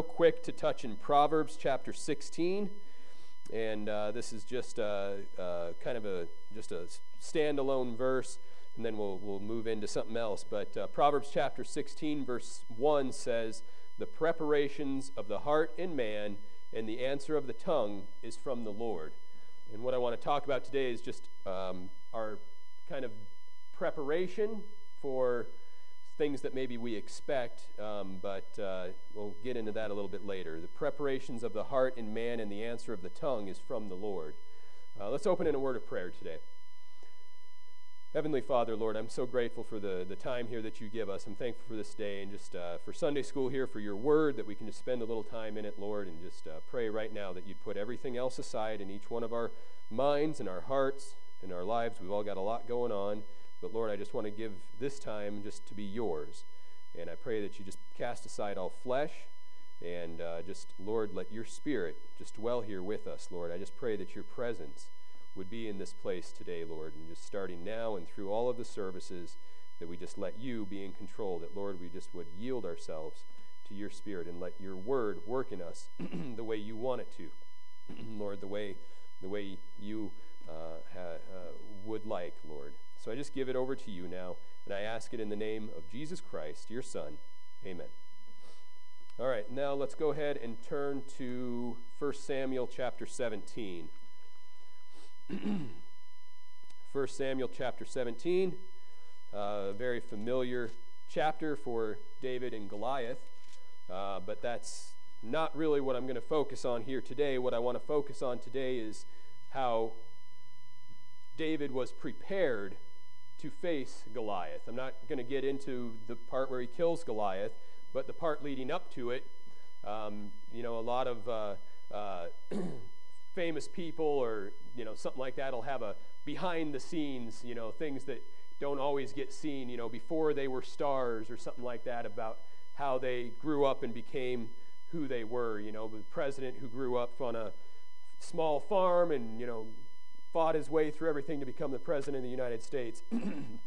real quick to touch in Proverbs chapter 16. And uh, this is just a, kind of a just a standalone verse, and then we'll, we'll move into something else. But uh, Proverbs chapter 16, verse 1 says, The preparations of the heart in man and the answer of the tongue is from the Lord. And what I want to talk about today is just um, our kind of preparation for things that maybe we expect, um, but uh, we'll get into that a little bit later. The preparations of the heart in man and the answer of the tongue is from the Lord. Uh, let's open in a word of prayer today. Heavenly Father, Lord, I'm so grateful for the, the time here that you give us. I'm thankful for this day and just uh, for Sunday school here, for your word, that we can just spend a little time in it, Lord, and just uh, pray right now that you'd put everything else aside in each one of our minds and our hearts and our lives. We've all got a lot going on, but Lord, I just want to give this time just to be yours. And I pray that you just cast aside all flesh and uh, just, Lord, let your spirit just dwell here with us, Lord. I just pray that your presence would be in this place today, Lord, and just starting now and through all of the services, that we just let you be in control, that, Lord, we just would yield ourselves to your spirit and let your word work in us the way you want it to. Lord, the way, the way you uh, ha, uh, would like, Lord. So I just give it over to you now, and I ask it in the name of Jesus Christ, your Son. Amen. All right, now let's go ahead and turn to 1 Samuel chapter 17. 1 Samuel chapter 17, a uh, very familiar chapter for David and Goliath, uh, but that's not really what I'm going to focus on here today. What I want to focus on today is how David was prepared to face Goliath. I'm not going to get into the part where he kills Goliath, but the part leading up to it. Um, you know, a lot of uh, uh, famous people or you know something like that will have a behind the scenes you know things that don't always get seen you know before they were stars or something like that about how they grew up and became who they were you know the president who grew up on a small farm and you know fought his way through everything to become the president of the united states and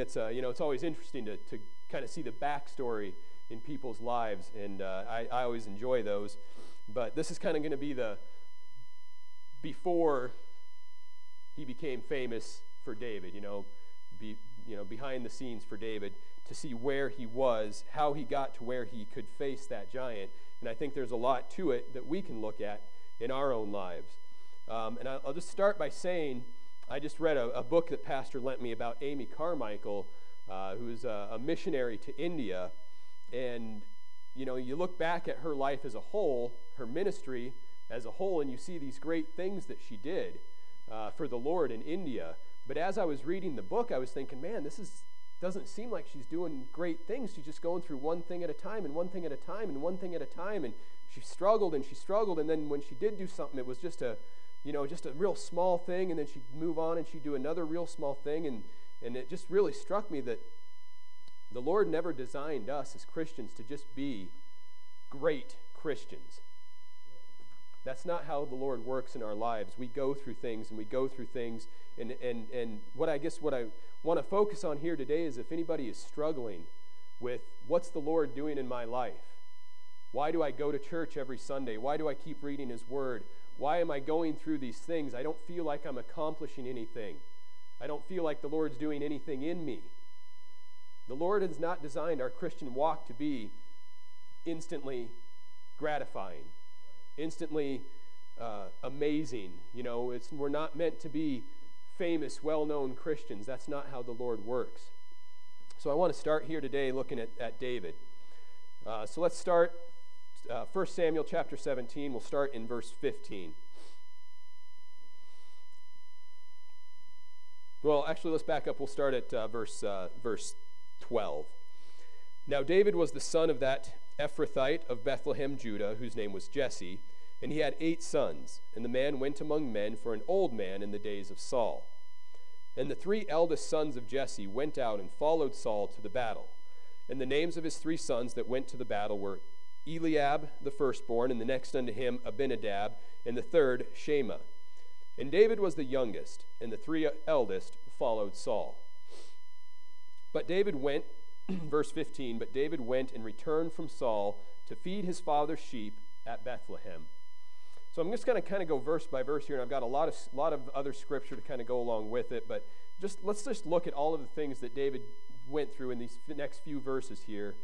it's uh, you know it's always interesting to, to kind of see the backstory in people's lives and uh, I, I always enjoy those but this is kind of going to be the before he became famous for David, you know, be, you know, behind the scenes for David to see where he was, how he got to where he could face that giant. And I think there's a lot to it that we can look at in our own lives. Um, and I'll, just start by saying I just read a, a, book that Pastor lent me about Amy Carmichael, uh, who's a, a missionary to India. And you know, you look back at her life as a whole, her ministry as a whole, and you see these great things that she did uh, for the Lord in India. But as I was reading the book, I was thinking, man, this is doesn't seem like she's doing great things. She's just going through one thing at a time and one thing at a time and one thing at a time. And she struggled and she struggled. And then when she did do something, it was just a, you know, just a real small thing. And then she'd move on and she'd do another real small thing. And, and it just really struck me that the Lord never designed us as Christians to just be great Christians. That's not how the Lord works in our lives. We go through things and we go through things. And, and, and what I guess what I want to focus on here today is if anybody is struggling with what's the Lord doing in my life? Why do I go to church every Sunday? Why do I keep reading His Word? Why am I going through these things? I don't feel like I'm accomplishing anything. I don't feel like the Lord's doing anything in me. The Lord has not designed our Christian walk to be instantly gratifying, instantly uh, amazing. You know, it's, we're not meant to be famous, well known Christians. That's not how the Lord works. So I want to start here today looking at, at David. Uh, so let's start uh, 1 Samuel chapter 17. We'll start in verse 15. Well, actually, let's back up. We'll start at uh, verse, uh, verse 12. Now, David was the son of that Ephrathite of Bethlehem, Judah, whose name was Jesse, and he had eight sons. And the man went among men for an old man in the days of Saul. And the three eldest sons of Jesse went out and followed Saul to the battle. And the names of his three sons that went to the battle were Eliab, the firstborn, and the next unto him Abinadab, and the third Shammah. And David was the youngest, and the three eldest followed Saul. But David went, verse 15, but David went and returned from Saul to feed his father's sheep at Bethlehem. So I'm just going to kind of go verse by verse here, and I've got a lot of lot of other scripture to kind of go along with it. But just let's just look at all of the things that David went through in these next few verses here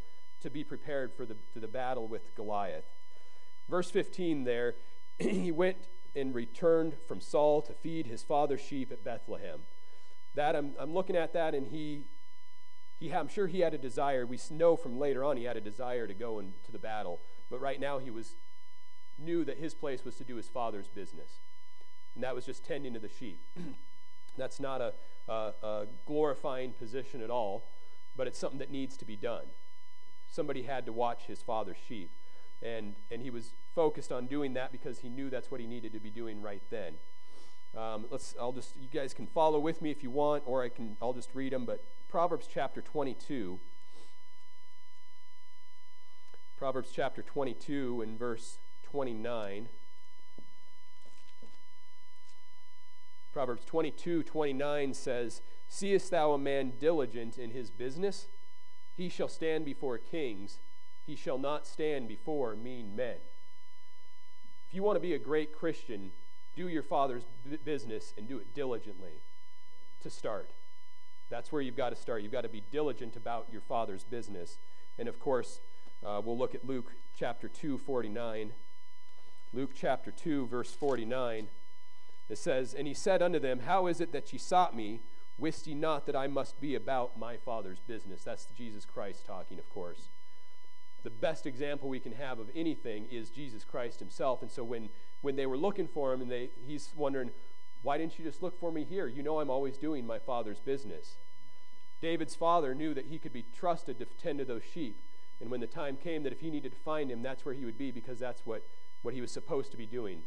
to be prepared for the, to the battle with Goliath. Verse 15 there, he went and returned from Saul to feed his father's sheep at Bethlehem. That I'm, I'm looking at that, and he, he, I'm sure he had a desire. We know from later on he had a desire to go into the battle, but right now he was knew that his place was to do his father's business, and that was just tending to the sheep. That's not a, a, a glorifying position at all, but it's something that needs to be done. Somebody had to watch his father's sheep. And, and he was focused on doing that because he knew that's what he needed to be doing right then. Um, let's, I'll just, you guys can follow with me if you want, or I can, I'll just read them. But Proverbs chapter 22. Proverbs chapter 22 and verse 29. Proverbs 22, 29 says, Seest thou a man diligent in his business? He shall stand before kings he shall not stand before mean men. If you want to be a great Christian, do your father's business and do it diligently to start. That's where you've got to start. You've got to be diligent about your father's business. And of course, uh, we'll look at Luke chapter 2, 49. Luke chapter 2, verse 49. It says, And he said unto them, How is it that ye sought me? Wist ye not that I must be about my Father's business? That's Jesus Christ talking, of course the best example we can have of anything is Jesus Christ himself. And so when, when they were looking for him, and they, he's wondering, why didn't you just look for me here? You know I'm always doing my father's business. David's father knew that he could be trusted to tend to those sheep. And when the time came that if he needed to find him, that's where he would be because that's what, what he was supposed to be doing.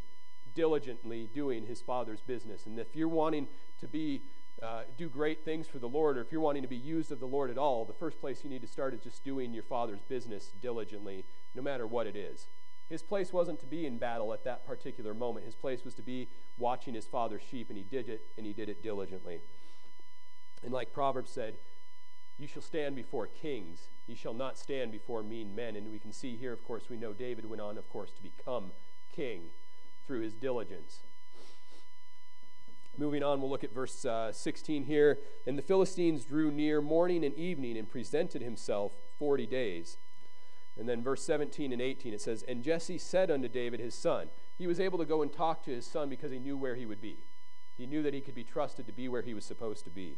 Diligently doing his father's business. And if you're wanting to be uh, do great things for the Lord, or if you're wanting to be used of the Lord at all, the first place you need to start is just doing your Father's business diligently, no matter what it is. His place wasn't to be in battle at that particular moment. His place was to be watching his Father's sheep, and he did it, and he did it diligently. And like Proverbs said, you shall stand before kings. You shall not stand before mean men. And we can see here, of course, we know David went on, of course, to become king through his diligence. Moving on, we'll look at verse uh, 16 here. And the Philistines drew near morning and evening and presented himself 40 days. And then verse 17 and 18, it says, And Jesse said unto David his son, he was able to go and talk to his son because he knew where he would be. He knew that he could be trusted to be where he was supposed to be.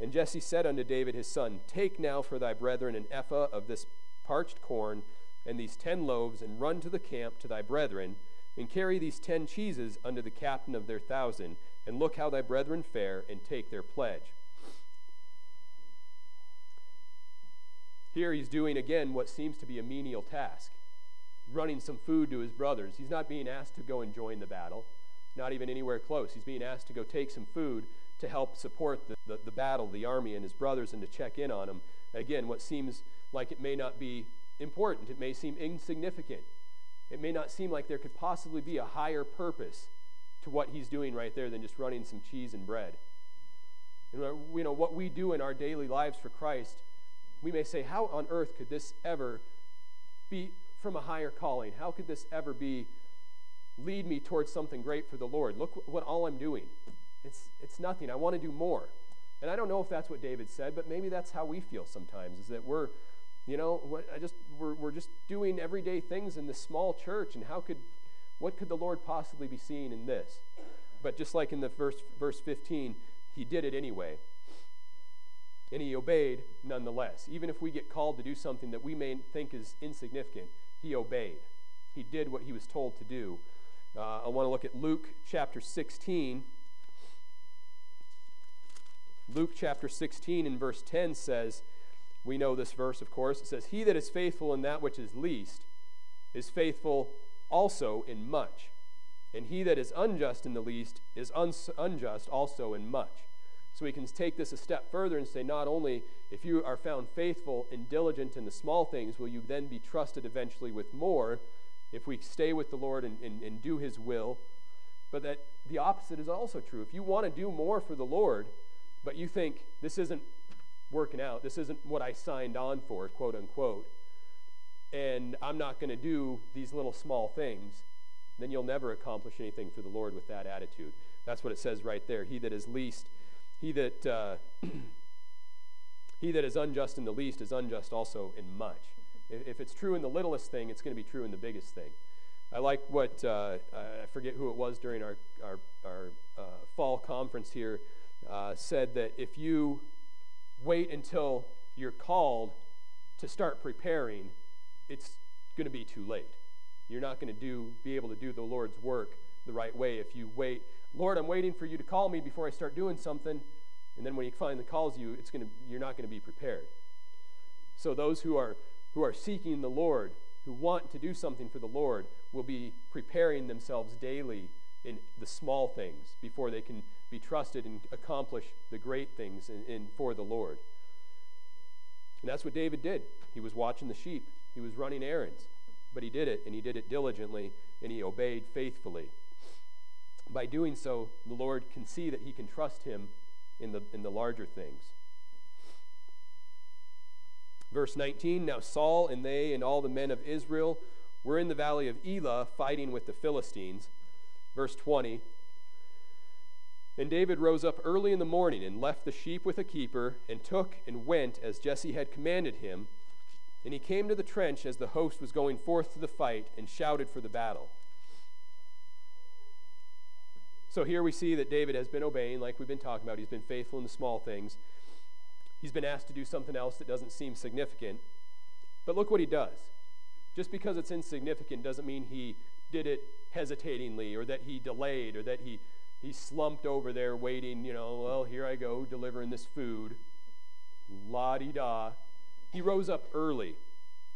And Jesse said unto David his son, Take now for thy brethren an ephah of this parched corn and these ten loaves, and run to the camp to thy brethren and carry these ten cheeses unto the captain of their thousand, and look how thy brethren fare, and take their pledge. Here he's doing again what seems to be a menial task running some food to his brothers. He's not being asked to go and join the battle, not even anywhere close. He's being asked to go take some food to help support the, the, the battle, the army, and his brothers, and to check in on them. Again, what seems like it may not be important, it may seem insignificant. It may not seem like there could possibly be a higher purpose to what he's doing right there than just running some cheese and bread. And you know what we do in our daily lives for Christ, we may say, how on earth could this ever be from a higher calling? How could this ever be lead me towards something great for the Lord? Look what all I'm doing. It's it's nothing. I want to do more. And I don't know if that's what David said, but maybe that's how we feel sometimes, is that we're you know, I just we're, we're just doing everyday things in this small church, and how could what could the Lord possibly be seeing in this? But just like in the verse verse 15, he did it anyway. And he obeyed nonetheless. Even if we get called to do something that we may think is insignificant, he obeyed. He did what he was told to do. Uh, I want to look at Luke chapter 16. Luke chapter 16 and verse 10 says, we know this verse, of course. It says, He that is faithful in that which is least is faithful also in much. And he that is unjust in the least is un- unjust also in much. So we can take this a step further and say, not only if you are found faithful and diligent in the small things, will you then be trusted eventually with more if we stay with the Lord and, and, and do his will, but that the opposite is also true. If you want to do more for the Lord, but you think this isn't working out. This isn't what I signed on for, quote unquote. And I'm not going to do these little small things, then you'll never accomplish anything for the Lord with that attitude. That's what it says right there. He that is least, he that uh, he that is unjust in the least is unjust also in much. If, if it's true in the littlest thing, it's going to be true in the biggest thing. I like what uh, I forget who it was during our our, our uh, fall conference here uh, said that if you wait until you're called to start preparing, it's going to be too late. You're not going to do be able to do the Lord's work the right way if you wait. Lord, I'm waiting for you to call me before I start doing something, and then when He finally calls you, it's going to you're not going to be prepared. So those who are who are seeking the Lord, who want to do something for the Lord, will be preparing themselves daily in the small things before they can be trusted and accomplish the great things in, in for the Lord. And that's what David did. He was watching the sheep. He was running errands, but he did it, and he did it diligently, and he obeyed faithfully. By doing so, the Lord can see that he can trust him in the, in the larger things. Verse 19 Now Saul and they and all the men of Israel were in the valley of Elah fighting with the Philistines. Verse 20 And David rose up early in the morning and left the sheep with a keeper, and took and went as Jesse had commanded him and he came to the trench as the host was going forth to the fight and shouted for the battle. So here we see that David has been obeying, like we've been talking about. He's been faithful in the small things. He's been asked to do something else that doesn't seem significant. But look what he does. Just because it's insignificant doesn't mean he did it hesitatingly or that he delayed or that he, he slumped over there waiting, you know, well, here I go delivering this food. La di da. He rose up early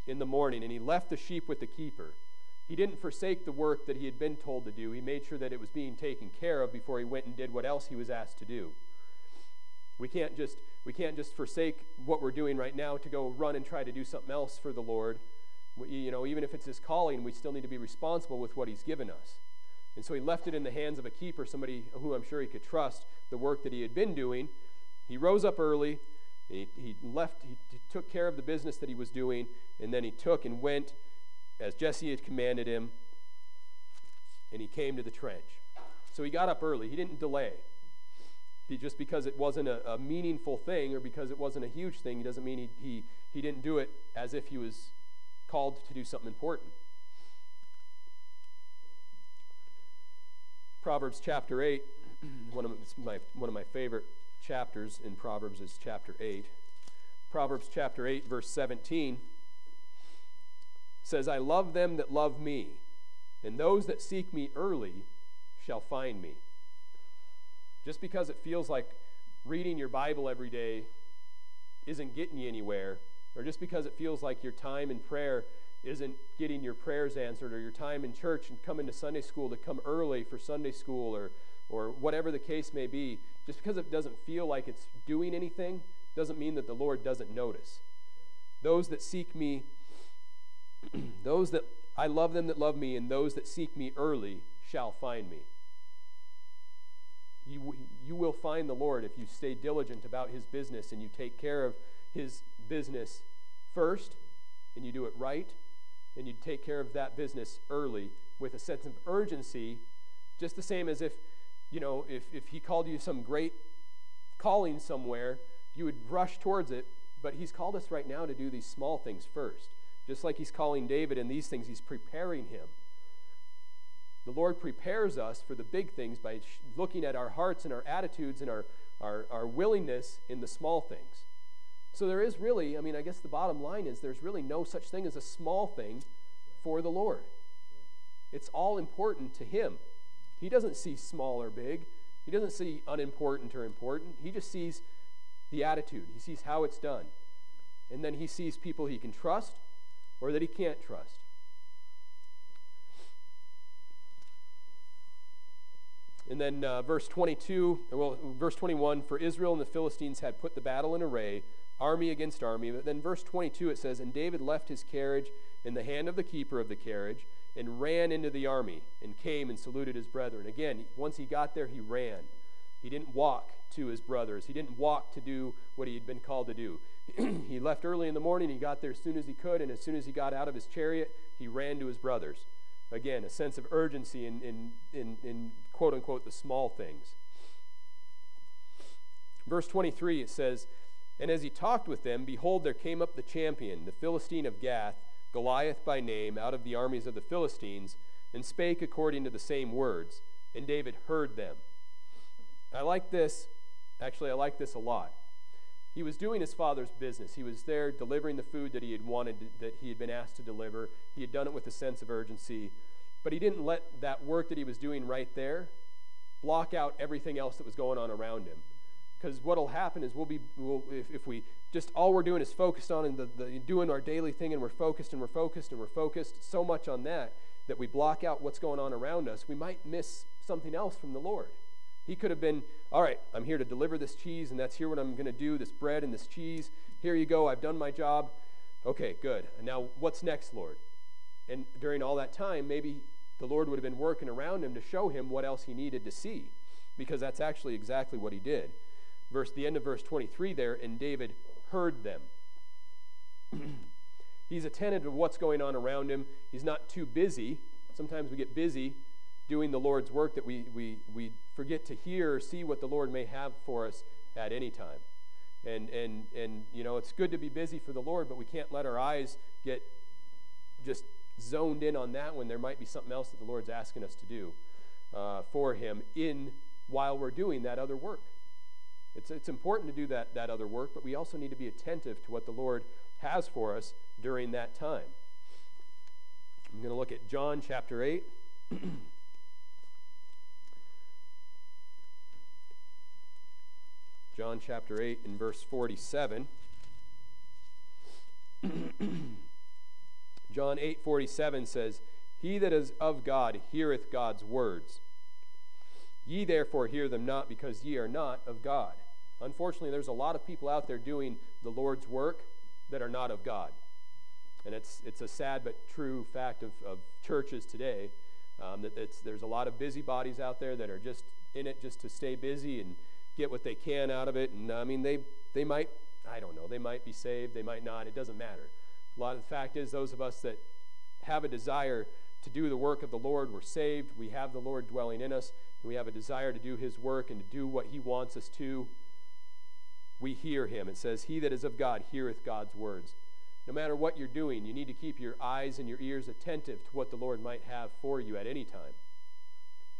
in the morning and he left the sheep with the keeper. He didn't forsake the work that he had been told to do. He made sure that it was being taken care of before he went and did what else he was asked to do. We can't just we can't just forsake what we're doing right now to go run and try to do something else for the Lord. We, you know, even if it's his calling, we still need to be responsible with what he's given us. And so he left it in the hands of a keeper, somebody who I'm sure he could trust the work that he had been doing. He rose up early. He, he left, he, took care of the business that he was doing, and then he took and went as Jesse had commanded him, and he came to the trench. So he got up early. He didn't delay. He, just because it wasn't a, a, meaningful thing or because it wasn't a huge thing, he doesn't mean he, he, he didn't do it as if he was called to do something important. Proverbs chapter 8, one of my, one of my favorite chapters in Proverbs is chapter 8. Proverbs chapter 8, verse 17 says, I love them that love me, and those that seek me early shall find me. Just because it feels like reading your Bible every day isn't getting you anywhere, or just because it feels like your time in prayer isn't getting your prayers answered, or your time in church and coming to Sunday school to come early for Sunday school, or, or whatever the case may be, just because it doesn't feel like it's doing anything doesn't mean that the Lord doesn't notice. Those that seek me, those that I love them that love me, and those that seek me early shall find me. You, you will find the Lord if you stay diligent about his business and you take care of his business first, and you do it right, and you take care of that business early with a sense of urgency, just the same as if, you know, if, if he called you some great calling somewhere you would rush towards it, but he's called us right now to do these small things first. Just like he's calling David in these things, he's preparing him. The Lord prepares us for the big things by looking at our hearts and our attitudes and our, our, our willingness in the small things. So there is really, I mean, I guess the bottom line is there's really no such thing as a small thing for the Lord. It's all important to Him. He doesn't see small or big, He doesn't see unimportant or important. He just sees the attitude, he sees how it's done. And then he sees people he can trust or that he can't trust. And then uh, verse 22, well, verse 21 for Israel and the Philistines had put the battle in array, army against army. But then verse 22 it says, And David left his carriage in the hand of the keeper of the carriage and ran into the army and came and saluted his brethren. Again, once he got there, he ran. He didn't walk to his brothers. He didn't walk to do what he had been called to do. he left early in the morning. He got there as soon as he could, and as soon as he got out of his chariot, he ran to his brothers. Again, a sense of urgency in, in, in, in quote unquote the small things. Verse 23, it says, And as he talked with them, behold, there came up the champion, the Philistine of Gath, Goliath by name, out of the armies of the Philistines, and spake according to the same words. And David heard them. I like this. Actually, I like this a lot. He was doing his father's business. He was there delivering the food that he had wanted, that he had been asked to deliver. He had done it with a sense of urgency. But he didn't let that work that he was doing right there block out everything else that was going on around him. Because what will happen is we'll be, we'll, if, if we just all we're doing is focused on and the, the, doing our daily thing and we're focused and we're focused and we're focused so much on that that we block out what's going on around us, we might miss something else from the Lord. He could have been, all right, I'm here to deliver this cheese, and that's here what I'm going to do this bread and this cheese. Here you go, I've done my job. Okay, good. And now what's next, Lord? And during all that time, maybe the Lord would have been working around him to show him what else he needed to see, because that's actually exactly what he did. Verse the end of verse 23 there, and David heard them. He's attentive to what's going on around him. He's not too busy. Sometimes we get busy doing the Lord's work that we, we, we forget to hear or see what the Lord may have for us at any time. And, and, and, you know, it's good to be busy for the Lord, but we can't let our eyes get just zoned in on that when there might be something else that the Lord's asking us to do uh, for Him in while we're doing that other work. It's, it's important to do that, that other work, but we also need to be attentive to what the Lord has for us during that time. I'm going to look at John chapter 8. John chapter 8 and verse 47. John 8:47 says, "He that is of God heareth God's words. Ye therefore hear them not because ye are not of God." Unfortunately, there's a lot of people out there doing the Lord's work that are not of God. And it's, it's a sad but true fact of, of churches today um, that there's a lot of busybodies out there that are just in it just to stay busy and get what they can out of it. And I mean, they, they might, I don't know, they might be saved, they might not, it doesn't matter. A lot of the fact is, those of us that have a desire to do the work of the Lord, we're saved, we have the Lord dwelling in us, and we have a desire to do His work and to do what He wants us to. We hear Him. It says, He that is of God heareth God's words. No matter what you're doing, you need to keep your eyes and your ears attentive to what the Lord might have for you at any time.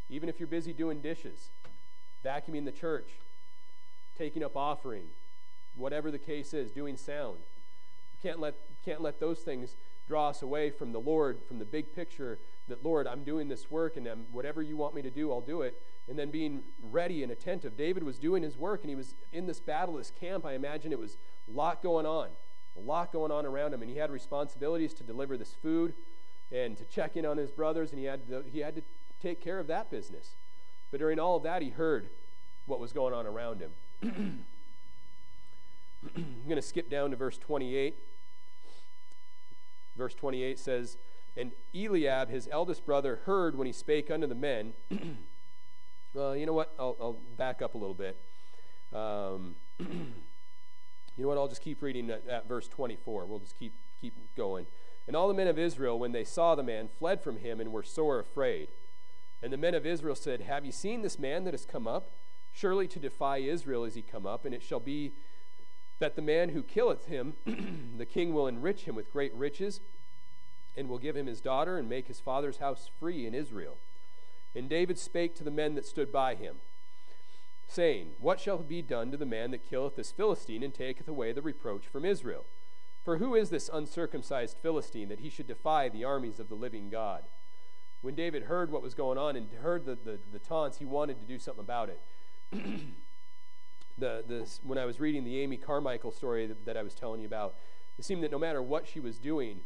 Even if you're busy doing dishes, vacuuming the church, taking up offering, whatever the case is, doing sound. You can't let, can't let those things draw us away from the Lord, from the big picture that, Lord, I'm doing this work and I'm, whatever you want me to do, I'll do it. And then being ready and attentive. David was doing his work and he was in this battle, this camp. I imagine it was a lot going on, a lot going on around him. And he had responsibilities to deliver this food and to check in on his brothers, and he had to, he had to take care of that business. But during all of that, he heard what was going on around him. I'm going to skip down to verse 28. Verse 28 says, And Eliab, his eldest brother, heard when he spake unto the men. well, you know what? I'll, I'll, back up a little bit. Um, you know what? I'll just keep reading at, at verse 24. We'll just keep, keep going. And all the men of Israel, when they saw the man, fled from him and were sore afraid. And the men of Israel said, Have you seen this man that has come up? Surely to defy Israel is he come up, and it shall be that the man who killeth him, the king will enrich him with great riches, and will give him his daughter, and make his father's house free in Israel. And David spake to the men that stood by him, saying, What shall be done to the man that killeth this Philistine, and taketh away the reproach from Israel? For who is this uncircumcised Philistine that he should defy the armies of the living God? When David heard what was going on and heard the, the, the taunts, he wanted to do something about it. the, this, when I was reading the Amy Carmichael story that, that, I was telling you about, it seemed that no matter what she was doing,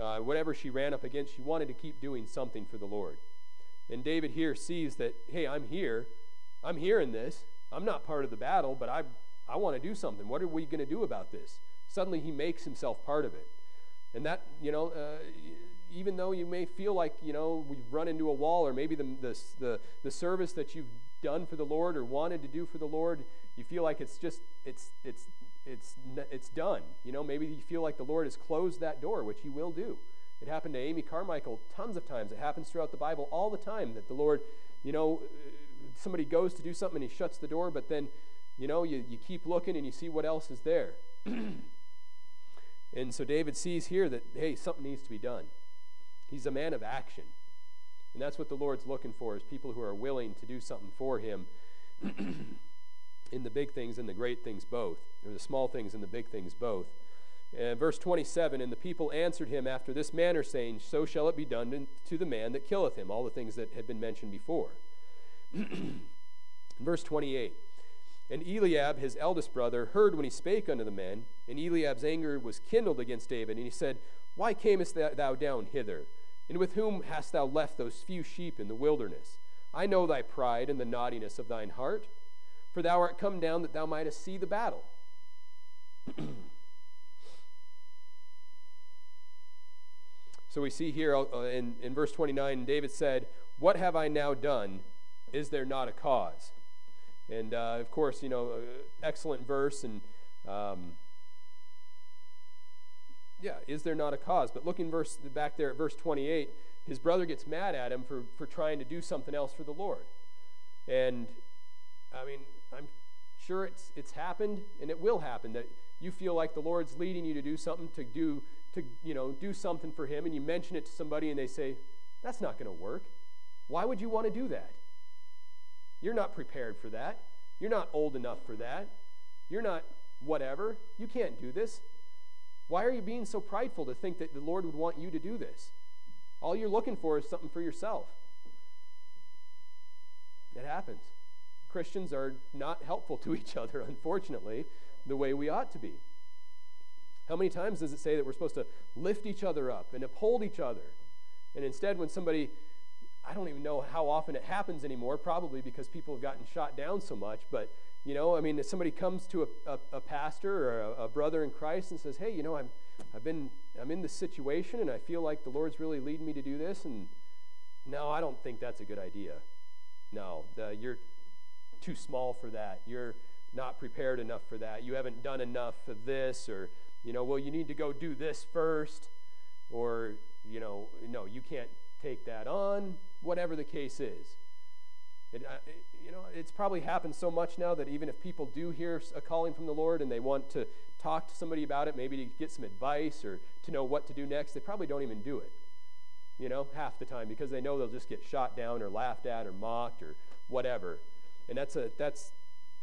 uh, whatever she ran up against, she wanted to keep doing something for the Lord. And David here sees that, hey, I'm here. I'm here in this. I'm not part of the battle, but I, I want to do something. What are we going to do about this? Suddenly he makes himself part of it. And that, you know, uh, even though you may feel like, you know, we've run into a wall, or maybe the, the, the, the service that you've done for the Lord or wanted to do for the Lord, you feel like it's just, it's, it's, it's, it's done. You know, maybe you feel like the Lord has closed that door, which He will do. It happened to Amy Carmichael tons of times. It happens throughout the Bible all the time that the Lord, you know, uh, somebody goes to do something and He shuts the door, but then, you know, you, you keep looking and you see what else is there. and so David sees here that, hey, something needs to be done. He's a man of action. And that's what the Lord's looking for is people who are willing to do something for him in the big things and the great things both, or the small things and the big things both. And verse 27 And the people answered him after this manner, saying, So shall it be done to the man that killeth him. All the things that had been mentioned before. verse 28 And Eliab, his eldest brother, heard when he spake unto the men, and Eliab's anger was kindled against David. And he said, Why camest thou down hither? And with whom hast thou left those few sheep in the wilderness? I know thy pride and the naughtiness of thine heart, for thou art come down that thou mightest see the battle. so we see here uh, in, in verse 29, David said, What have I now done? Is there not a cause? And uh, of course, you know, uh, excellent verse and. Um, yeah, is there not a cause? But looking verse back there at verse 28, his brother gets mad at him for, for trying to do something else for the Lord. And I mean, I'm sure it's it's happened and it will happen that you feel like the Lord's leading you to do something to do to you know do something for him and you mention it to somebody and they say, That's not gonna work. Why would you want to do that? You're not prepared for that. You're not old enough for that. You're not whatever. You can't do this. Why are you being so prideful to think that the Lord would want you to do this? All you're looking for is something for yourself. It happens. Christians are not helpful to each other, unfortunately, the way we ought to be. How many times does it say that we're supposed to lift each other up and uphold each other? And instead, when somebody, I don't even know how often it happens anymore, probably because people have gotten shot down so much, but you know, I mean, if somebody comes to a, a, a pastor or a, a, brother in Christ and says, "Hey, you know, I'm, I've been, I'm in this situation, and I feel like the Lord's really leading me to do this," and no, I don't think that's a good idea. No, the, you're too small for that. You're not prepared enough for that. You haven't done enough of this, or you know, well, you need to go do this first, or you know, no, you can't take that on. Whatever the case is. It, uh, you know, it's probably happened so much now that even if people do hear a calling from the Lord and they want to talk to somebody about it, maybe to get some advice or to know what to do next, they probably don't even do it. You know, half the time because they know they'll just get shot down or laughed at or mocked or whatever. And that's a that's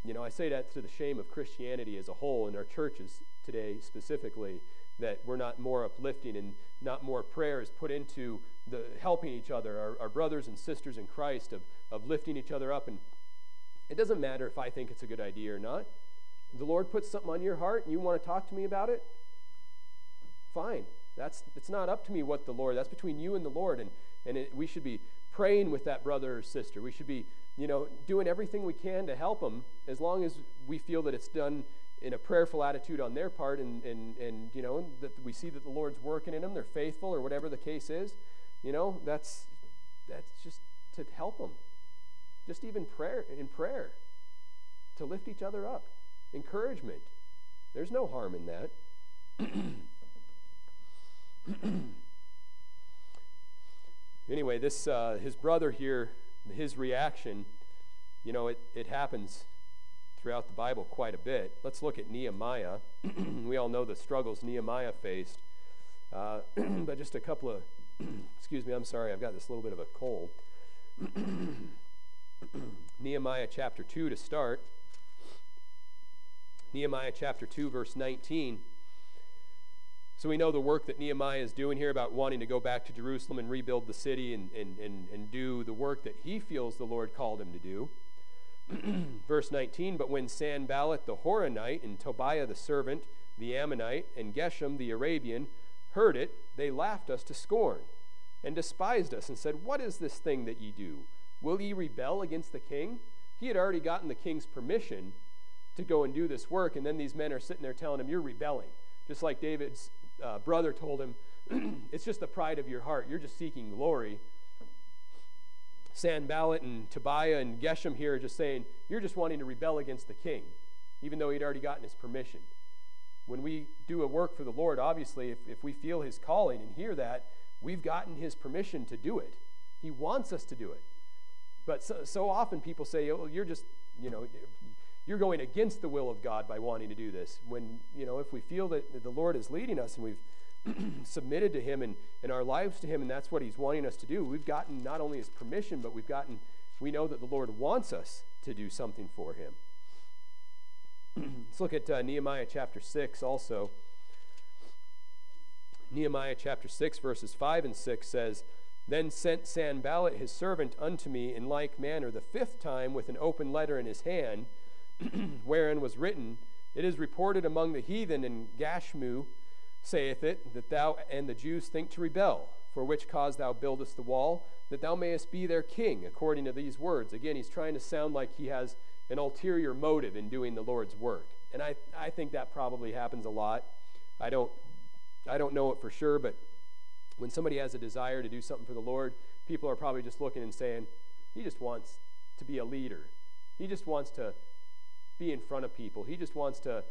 you know, I say that to the shame of Christianity as a whole and our churches today specifically that we're not more uplifting and not more prayers put into the helping each other, our, our brothers and sisters in Christ, of, of lifting each other up. And it doesn't matter if I think it's a good idea or not. The Lord puts something on your heart and you want to talk to me about it, fine. That's it's not up to me what the Lord. That's between you and the Lord, and and it, we should be praying with that brother or sister. We should be, you know, doing everything we can to help them, as long as we feel that it's done in a prayerful attitude on their part, and and and you know that we see that the Lord's working in them, they're faithful, or whatever the case is. You know, that's that's just to help them. Just even prayer in prayer. To lift each other up. Encouragement. There's no harm in that. anyway, this uh, his brother here, his reaction, you know, it, it happens throughout the Bible quite a bit. Let's look at Nehemiah. we all know the struggles Nehemiah faced. Uh, but just a couple of Excuse me, I'm sorry, I've got this little bit of a cold. Nehemiah chapter 2 to start. Nehemiah chapter 2, verse 19. So we know the work that Nehemiah is doing here about wanting to go back to Jerusalem and rebuild the city and, and, and, and do the work that he feels the Lord called him to do. Verse 19 But when Sanballat the Horonite and Tobiah the servant, the Ammonite, and Geshem the Arabian heard it, they laughed us to scorn, and despised us, and said, What is this thing that ye do? Will ye rebel against the king? He had already gotten the king's permission to go and do this work, and then these men are sitting there telling him, You're rebelling. Just like David's uh, brother told him, It's just the pride of your heart. You're just seeking glory. Sanballat and Tobiah and Geshem here are just saying, You're just wanting to rebel against the king, even though he'd already gotten his permission. when we do a work for the Lord, obviously, if, if we feel His calling and hear that, we've gotten His permission to do it. He wants us to do it. But so, so often people say, oh, you're just, you know, you're going against the will of God by wanting to do this. When, you know, if we feel that the Lord is leading us and we've submitted to Him and, and our lives to Him, and that's what He's wanting us to do, we've gotten not only His permission, but we've gotten, we know that the Lord wants us to do something for Him. Let's look at uh, Nehemiah chapter 6 also. Nehemiah chapter 6, verses 5 and 6 says, Then sent Sanballat his servant unto me in like manner the fifth time with an open letter in his hand, wherein was written, It is reported among the heathen in Gashmu, saith it, that thou and the Jews think to rebel, for which cause thou buildest the wall, that thou mayest be their king, according to these words. Again, he's trying to sound like he has an ulterior motive in doing the Lord's work. And I, I think that probably happens a lot. I don't, I don't know it for sure, but when somebody has a desire to do something for the Lord, people are probably just looking and saying, he just wants to be a leader. He just wants to be in front of people. He just wants to,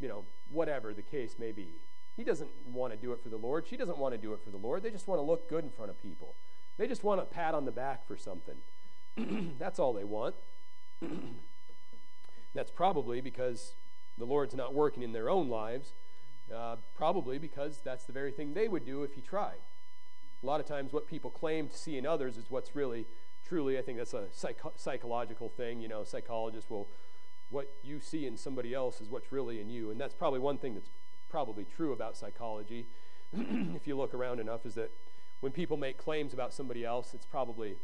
you know, whatever the case may be. He doesn't want to do it for the Lord. She doesn't want to do it for the Lord. They just want to look good in front of people. They just want a pat on the back for something. That's all they want. That's probably because the Lord's not working in their own lives, uh, probably because that's the very thing they would do if He tried. A lot of times, what people claim to see in others is what's really, truly, I think that's a psycho- psychological thing. You know, psychologists will, what you see in somebody else is what's really in you. And that's probably one thing that's probably true about psychology, if you look around enough, is that when people make claims about somebody else, it's probably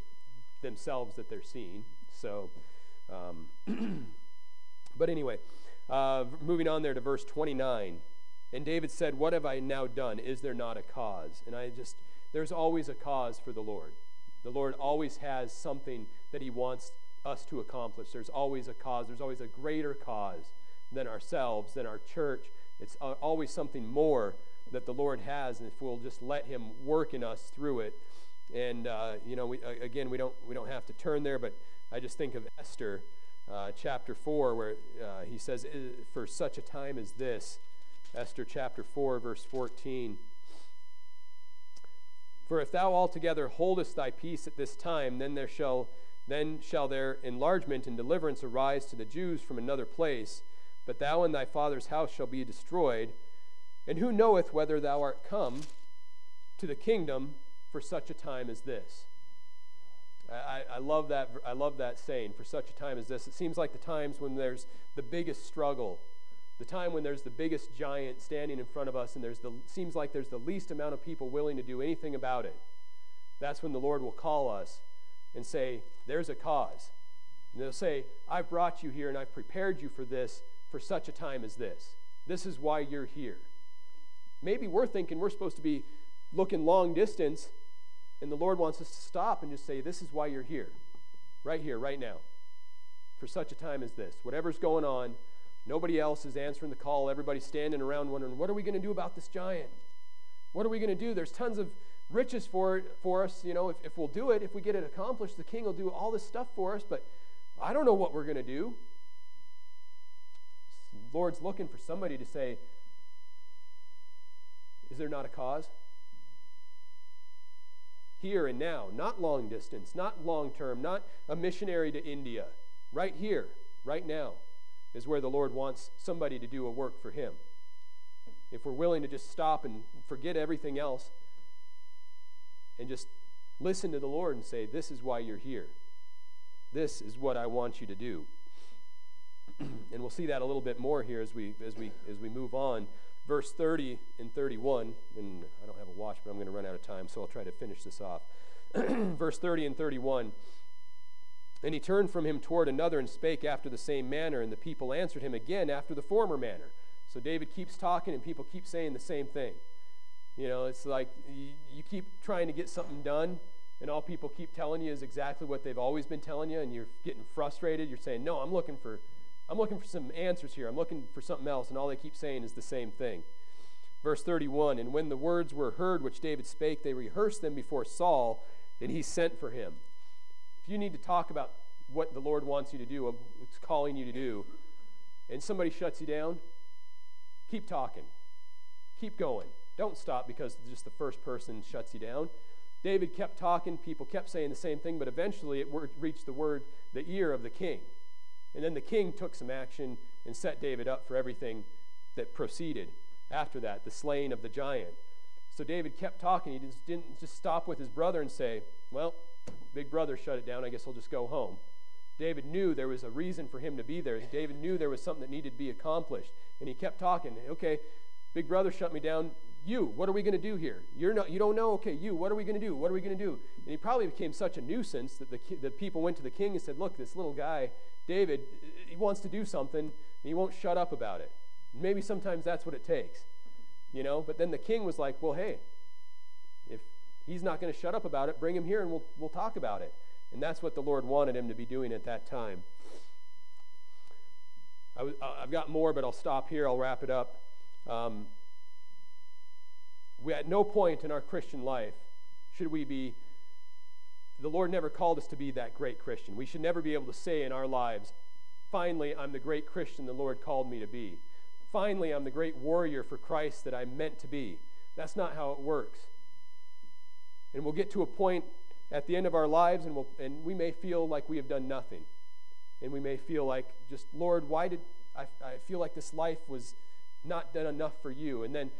themselves that they're seeing. So, um, but anyway, uh, moving on there to verse 29. And David said, What have I now done? Is there not a cause? And I just, there's always a cause for the Lord. The Lord always has something that He wants us to accomplish. There's always a cause. There's always a greater cause than ourselves, than our church. It's always something more that the Lord has, and if we'll just let Him work in us through it. And uh, you know, we, again, we don't we don't have to turn there, but I just think of Esther uh, chapter 4, where uh, he says, For such a time as this, Esther chapter 4, verse 14. For if thou altogether holdest thy peace at this time, then there shall then shall their enlargement and deliverance arise to the Jews from another place, but thou and thy father's house shall be destroyed. And who knoweth whether thou art come to the kingdom for such a time as this? I, I, love that, I love that saying, for such a time as this. It seems like the times when there's the biggest struggle, the time when there's the biggest giant standing in front of us, and there's the, seems like there's the least amount of people willing to do anything about it. That's when the Lord will call us and say, There's a cause. And they'll say, I've brought you here and I've prepared you for this for such a time as this. This is why you're here. Maybe we're thinking we're supposed to be looking long distance and the Lord wants us to stop and just say, This is why you're here. Right here, right now. For such a time as this. Whatever's going on, nobody else is answering the call. Everybody's standing around wondering, What are we going to do about this giant? What are we going to do? There's tons of riches for, it, for us. You know, if, if we'll do it, if we get it accomplished, the king will do all this stuff for us, but I don't know what we're going to do. Lord's looking for somebody to say, Is there not a cause? here and now, not long distance, not long term, not a missionary to India. Right here, right now, is where the Lord wants somebody to do a work for Him. If we're willing to just stop and forget everything else and just listen to the Lord and say, This is why you're here. This is what I want you to do. and we'll see that a little bit more here as we as we as we move on verse 30 and 31, and I don't have a watch, but I'm going to run out of time, so I'll try to finish this off. verse 30 and 31. And he turned from him toward another and spake after the same manner, and the people answered him again after the former manner. So David keeps talking, and people keep saying the same thing. You know, it's like you, you keep trying to get something done, and all people keep telling you is exactly what they've always been telling you, and you're getting frustrated. You're saying, No, I'm looking for I'm looking for some answers here. I'm looking for something else. And all they keep saying is the same thing. Verse 31 And when the words were heard which David spake, they rehearsed them before Saul, and he sent for him. If you need to talk about what the Lord wants you to do, what's calling you to do, and somebody shuts you down, keep talking. Keep going. Don't stop because just the first person shuts you down. David kept talking, people kept saying the same thing, but eventually it reached the word, the ear of the king. And then the king took some action and set David up for everything that proceeded after that, the slaying of the giant. So David kept talking. He just didn't just stop with his brother and say, Well, big brother shut it down. I guess I'll just go home. David knew there was a reason for him to be there. David knew there was something that needed to be accomplished. And he kept talking. Okay, big brother shut me down. You, what are we going to do here? You're not, you don't know? Okay, you, what are we going to do? What are we going to do? And he probably became such a nuisance that the, the people went to the king and said, Look, this little guy, David, he wants to do something, and he won't shut up about it. Maybe sometimes that's what it takes, you know? But then the king was like, Well, hey, if he's not going to shut up about it, bring him here and we'll, we'll talk about it. And that's what the Lord wanted him to be doing at that time. i w- I've got more, but I'll stop here. I'll wrap it up. Um, we, at no point in our Christian life should we be, the Lord never called us to be that great Christian. We should never be able to say in our lives, finally, I'm the great Christian the Lord called me to be. Finally, I'm the great warrior for Christ that I'm meant to be. That's not how it works. And we'll get to a point at the end of our lives and, we'll, and we may feel like we have done nothing. And we may feel like, just, Lord, why did I, I feel like this life was not done enough for you? And then,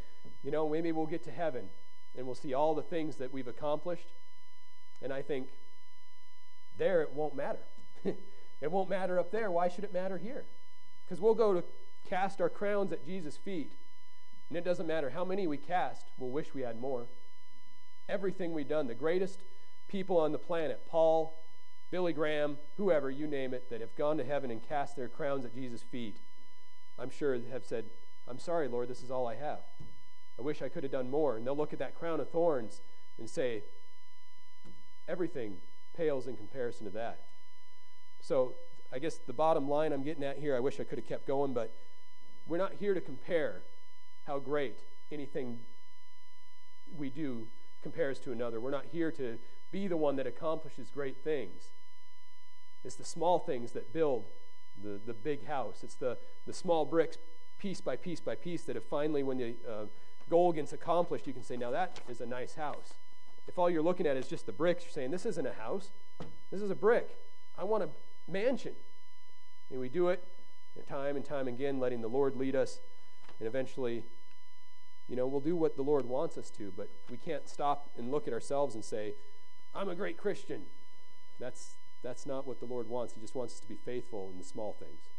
you know, maybe we'll get to heaven and we'll see all the things that we've accomplished. And I think there it won't matter. it won't matter up there. Why should it matter here? Because we'll go to cast our crowns at Jesus' feet. And it doesn't matter how many we cast, we'll wish we had more. Everything we've done, the greatest people on the planet, Paul, Billy Graham, whoever, you name it, that have gone to heaven and cast their crowns at Jesus' feet, I'm sure have said, I'm sorry, Lord, this is all I have. I wish I could have done more. And they'll look at that crown of thorns and say, everything pales in comparison to that. So I guess the bottom line I'm getting at here, I wish I could have kept going, but we're not here to compare how great anything we do compares to another. We're not here to be the one that accomplishes great things. It's the small things that build the, the big house. It's the, the small bricks, piece by piece by piece, that have finally, when the uh, goal gets accomplished, you can say, now that is a nice house. If all you're looking at is just the bricks, you're saying, this isn't a house. This is a brick. I want a mansion. And we do it time and time again, letting the Lord lead us. And eventually, you know, we'll do what the Lord wants us to, but we can't stop and look at ourselves and say, I'm a great Christian. That's, that's not what the Lord wants. He just wants us to be faithful in the small things.